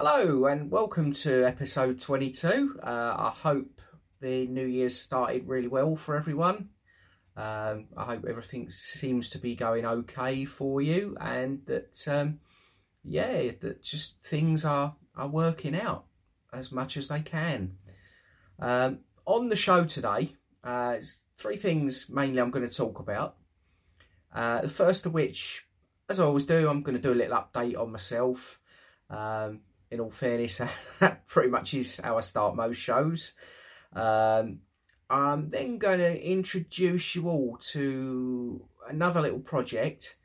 Hello and welcome to episode 22. Uh, I hope the new year's started really well for everyone. Um, I hope everything seems to be going okay for you and that, um, yeah, that just things are, are working out as much as they can. Um, on the show today, uh, three things mainly I'm going to talk about. Uh, the first of which, as I always do, I'm going to do a little update on myself. Um, in all fairness, that pretty much is how I start most shows. Um, I'm then going to introduce you all to another little project.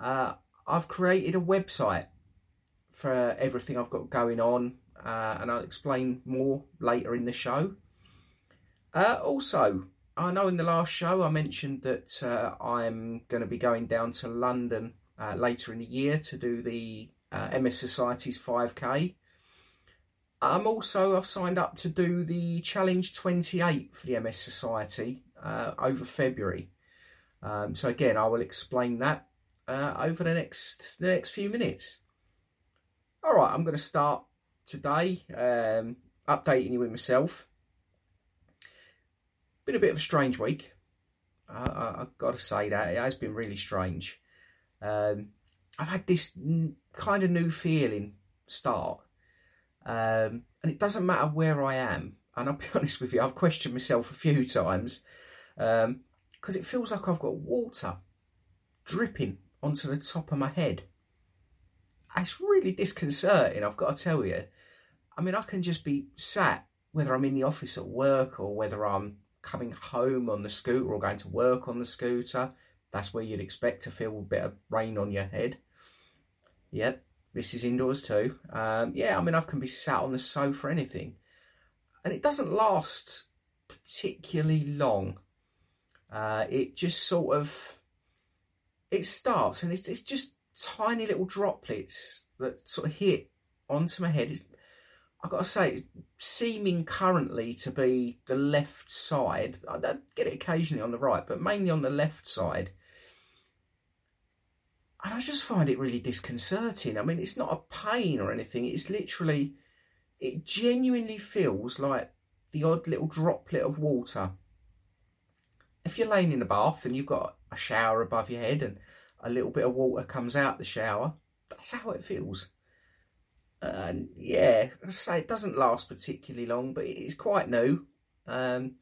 Uh, I've created a website for everything I've got going on, uh, and I'll explain more later in the show. Uh, also, I know in the last show I mentioned that uh, I'm going to be going down to London uh, later in the year to do the uh, MS Society's 5K. I'm also I've signed up to do the Challenge 28 for the MS Society uh, over February. Um, so again, I will explain that uh, over the next the next few minutes. All right, I'm going to start today um, updating you with myself. Been a bit of a strange week. I, have got to say that it has been really strange. Um, I've had this kind of new feeling start um, and it doesn't matter where I am. And I'll be honest with you, I've questioned myself a few times because um, it feels like I've got water dripping onto the top of my head. It's really disconcerting, I've got to tell you. I mean, I can just be sat, whether I'm in the office at work or whether I'm coming home on the scooter or going to work on the scooter. That's where you'd expect to feel a bit of rain on your head. Yep, this is indoors too. Um, yeah, I mean, I can be sat on the sofa anything. And it doesn't last particularly long. Uh, it just sort of, it starts and it's, it's just tiny little droplets that sort of hit onto my head. It's, I've got to say, it's seeming currently to be the left side. I get it occasionally on the right, but mainly on the left side and I just find it really disconcerting. I mean, it's not a pain or anything. It's literally, it genuinely feels like the odd little droplet of water. If you're laying in a bath and you've got a shower above your head and a little bit of water comes out the shower, that's how it feels. And yeah, I say it doesn't last particularly long, but it's quite new. Um,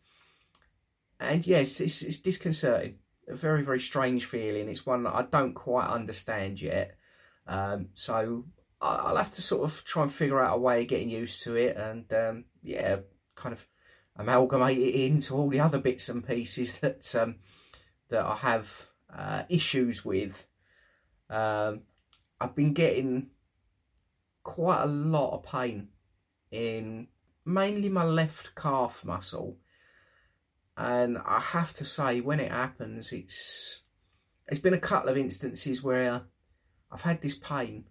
and yes, it's, it's disconcerting a very, very strange feeling. It's one that I don't quite understand yet. Um, so I'll have to sort of try and figure out a way of getting used to it and, um, yeah, kind of amalgamate it into all the other bits and pieces that, um, that I have uh, issues with. Um, I've been getting quite a lot of pain in mainly my left calf muscle and I have to say, when it happens, it's it's been a couple of instances where I've had this pain,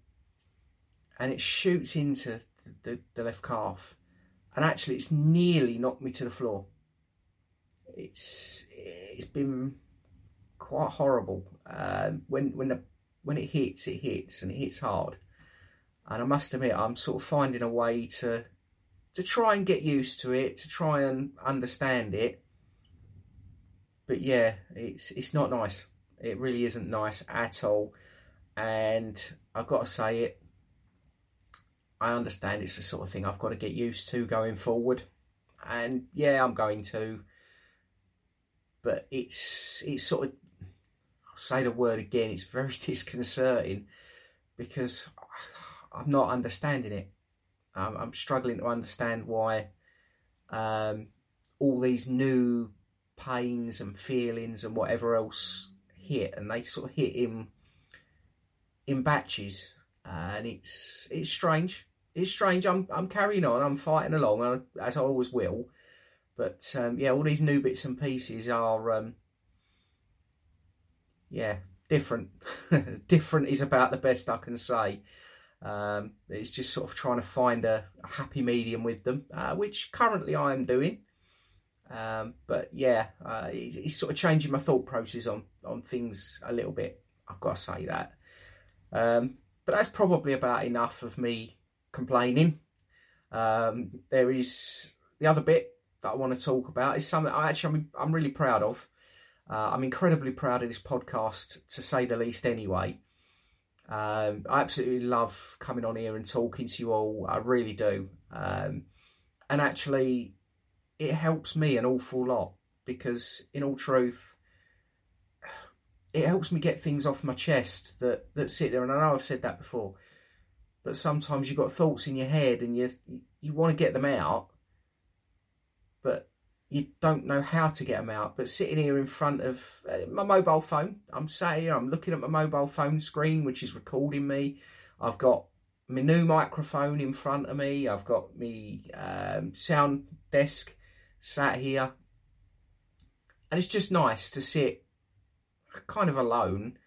and it shoots into the, the, the left calf, and actually, it's nearly knocked me to the floor. It's it's been quite horrible. Uh, when when the when it hits, it hits, and it hits hard. And I must admit, I'm sort of finding a way to to try and get used to it, to try and understand it but yeah, it's it's not nice. It really isn't nice at all. And I've got to say it. I understand it's the sort of thing I've got to get used to going forward. And yeah, I'm going to. But it's it's sort of I'll say the word again, it's very disconcerting because I'm not understanding it. I'm, I'm struggling to understand why um, all these new pains and feelings and whatever else hit, and they sort of hit in in batches, and it's it's strange. It's strange. I'm I'm carrying on. I'm fighting along uh, as I always will, but um, yeah, all these new bits and pieces are um, yeah different. different is about the best I can say. Um, it's just sort of trying to find a, a happy medium with them, uh, which currently I am doing. Um, but yeah, uh, it's, it's, sort of changing my thought process on on things a little bit. I've got to say that. Um, but that's probably about enough of me complaining. Um, there is the other bit that I want to talk about is something I actually I'm, I'm really proud of. Uh, I'm incredibly proud of this podcast, to say the least. Anyway, um, I absolutely love coming on here and talking to you all. I really do, um, and actually, it helps me an awful lot because, in all truth, it helps me get things off my chest that that sit there. And I know I've said that before, but sometimes you've got thoughts in your head and you you want to get them out, but you don't know how to get them out. But sitting here in front of uh, my mobile phone, I'm sat here, I'm looking at my mobile phone screen, which is recording me. I've got my new microphone in front of me. I've got my um, sound desk sat here, and it's just nice to sit kind of alone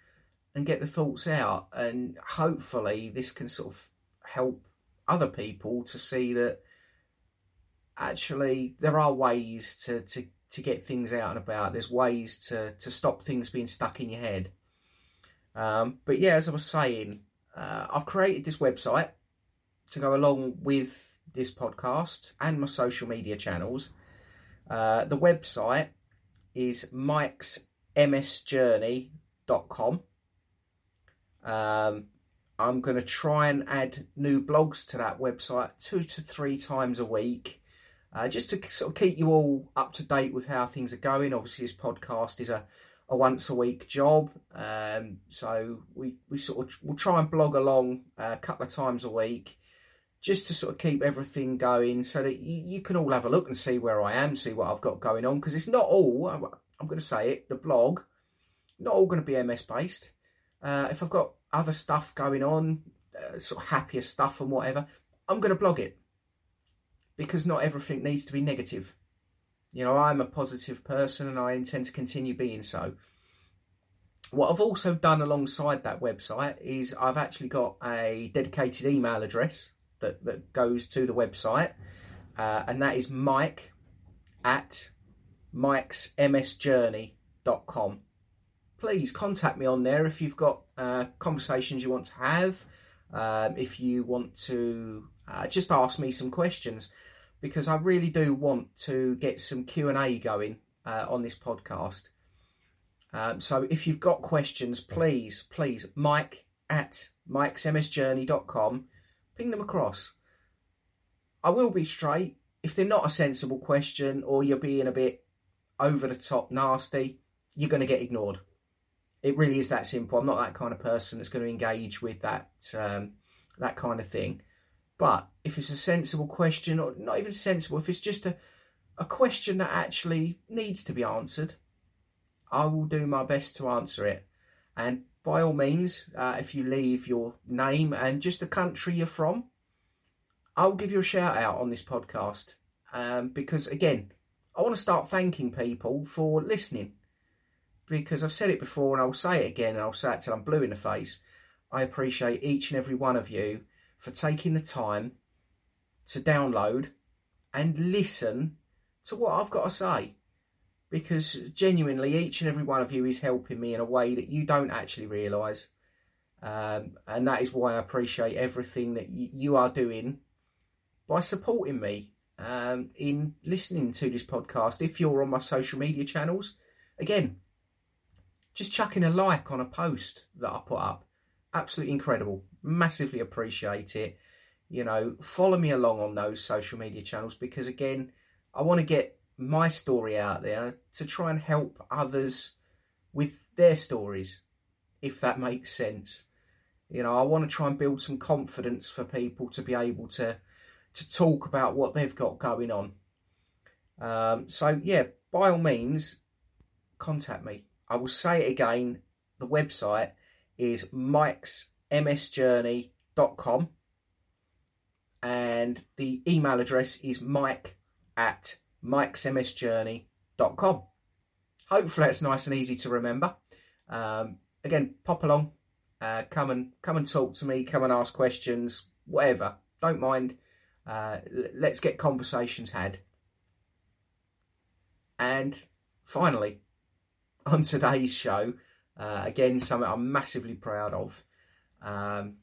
and get the thoughts out. And hopefully, this can sort of help other people to see that actually there are ways to, to, to get things out and about. There's ways to, to stop things being stuck in your head. Um, but yeah, as I was saying, uh, I've created this website to go along with this podcast and my social media channels. Uh, the website is mikesmsjourney.com. Um, I'm going to try and add new blogs to that website two to three times a week, uh, just to sort of keep you all up to date with how things are going. Obviously, this podcast is a, a once a week job, um, so we, we sort of we'll try and blog along a couple of times a week, just to sort of keep everything going, so that you, you can all have a look and see where I am, see what I've got going on, because it's not all. I'm, I'm going to say it. The blog, not all going to be MS based. Uh, if I've got other stuff going on, uh, sort of happier stuff and whatever, I'm going to blog it because not everything needs to be negative. You know, I'm a positive person and I intend to continue being so. What I've also done alongside that website is I've actually got a dedicated email address that, that goes to the website, uh, and that is mike at mikesmsjourney.com please contact me on there if you've got uh, conversations you want to have, um, if you want to uh, just ask me some questions, because I really do want to get some Q and A going uh, on this podcast. Um, so if you've got questions, please, please, Mike at mikesmsjourney.com, ping them across. I will be straight. If they're not a sensible question or you're being a bit over the top nasty, you're going to get ignored it really is that simple. I'm not that kind of person that's going to engage with that um, that kind of thing. But if it's a sensible question, or not even sensible, if it's just a, a question that actually needs to be answered, I will do my best to answer it. And by all means, uh, if you leave your name and just the country you're from, I'll give you a shout out on this podcast. Um, because again, I want to start thanking people for listening because I've said it before and I'll say it again and I'll say it till I'm blue in the face. I appreciate each and every one of you for taking the time to download and listen to what I've got to say. Because genuinely, each and every one of you is helping me in a way that you don't actually realise. Um, and that is why I appreciate everything that y- you are doing by supporting me um, in listening to this podcast. If you're on my social media channels, again, just chucking a like on a post that I put up. Absolutely incredible. Massively appreciate it. You know, follow me along on those social media channels because, again, I want to get my story out there to try and help others with their stories, if that makes sense. You know, I want to try and build some confidence for people to be able to to talk about what they've got going on. Um, so yeah, by all means, contact me. I will say it again. The website is mikesmsjourney.com and the email address is mike at mikesmsjourney.com. Hopefully that's nice and easy to remember. Um, again, pop along, uh, come and come and talk to me, come and ask questions, whatever. Don't mind. Uh, let's get conversations had. And finally, on today's show. Uh, again, something I'm massively proud of. Um,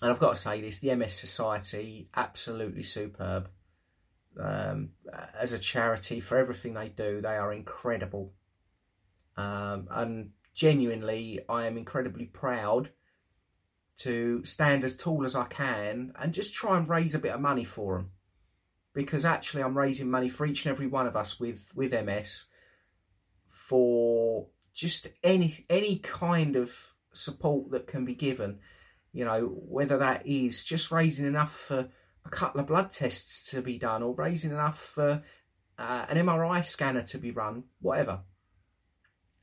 and I've got to say this: the MS Society, absolutely superb. Um, as a charity for everything they do, they are incredible. Um, and genuinely, I am incredibly proud to stand as tall as I can and just try and raise a bit of money for them. Because actually, I'm raising money for each and every one of us with, with MS for just any any kind of support that can be given. You know, whether that is just raising enough for a couple of blood tests to be done or raising enough for uh, an MRI scanner to be run, whatever.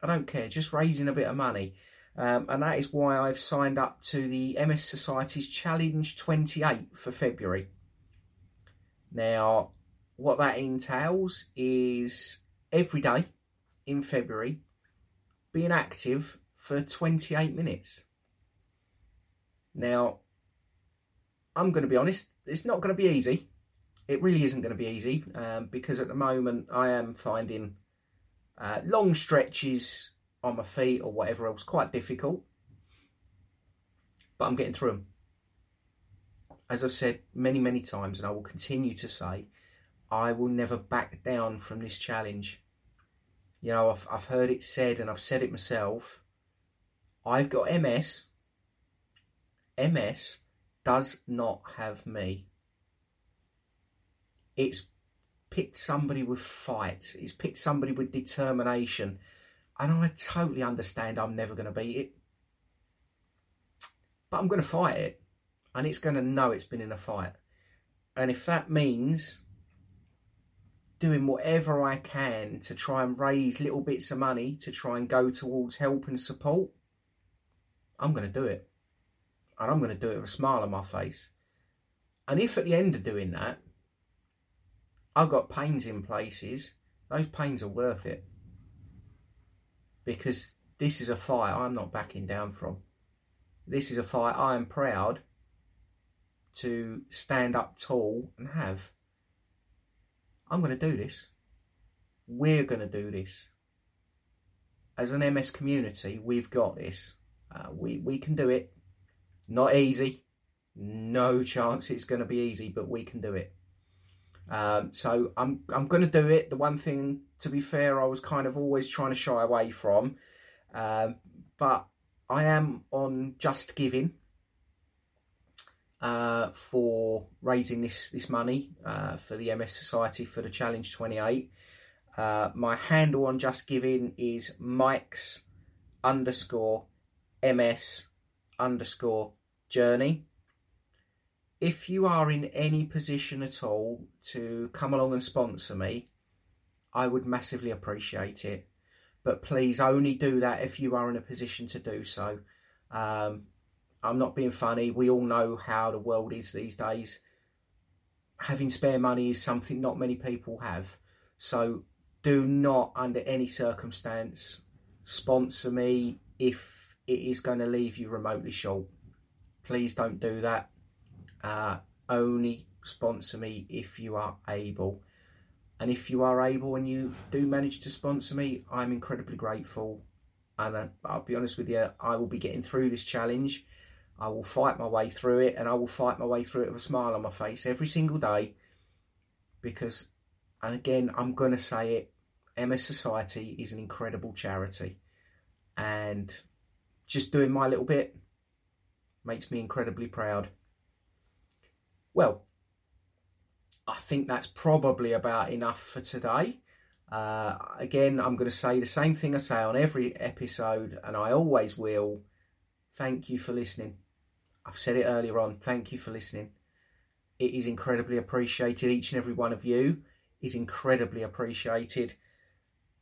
I don't care, just raising a bit of money. Um, and that is why I've signed up to the MS Society's Challenge 28 for February. Now, what that entails is every day in February being active for 28 minutes. Now, I'm going to be honest, it's not going to be easy. It really isn't going to be easy um, because at the moment I am finding uh, long stretches on my feet or whatever else quite difficult. But I'm getting through them. As I've said many, many times, and I will continue to say, I will never back down from this challenge. You know, I've, I've heard it said, and I've said it myself. I've got MS. MS does not have me. It's picked somebody with fight. It's picked somebody with determination. And I totally understand I'm never going to beat it. But I'm going to fight it. And it's going to know it's been in a fight. And if that means doing whatever I can to try and raise little bits of money to try and go towards help and support, I'm going to do it. And I'm going to do it with a smile on my face. And if at the end of doing that, I've got pains in places, those pains are worth it. Because this is a fight I'm not backing down from. This is a fight I am proud to stand up tall and have. I'm going to do this. We're going to do this. As an MS community, we've got this. Uh, we, we can do it. Not easy. No chance it's going to be easy, but we can do it. Um, so I'm I'm going to do it. The one thing, to be fair, I was kind of always trying to shy away from, um, but I am on Just Giving uh, for raising this this money uh, for the MS Society for the Challenge 28. Uh, my handle on Just Giving is Mike's underscore MS underscore journey. If you are in any position at all to come along and sponsor me, I would massively appreciate it. But please only do that if you are in a position to do so. Um, I'm not being funny. We all know how the world is these days. Having spare money is something not many people have. So do not, under any circumstance, sponsor me if it is going to leave you remotely short. Please don't do that. Uh, only sponsor me if you are able. And if you are able and you do manage to sponsor me, I'm incredibly grateful. And uh, I'll be honest with you, I will be getting through this challenge. I will fight my way through it and I will fight my way through it with a smile on my face every single day. Because, and again, I'm going to say it MS Society is an incredible charity. And just doing my little bit makes me incredibly proud. Well, I think that's probably about enough for today. Uh, again, I'm going to say the same thing I say on every episode, and I always will. Thank you for listening. I've said it earlier on. Thank you for listening. It is incredibly appreciated. Each and every one of you is incredibly appreciated.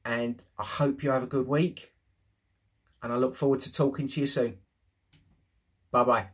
And I hope you have a good week. And I look forward to talking to you soon. Bye bye.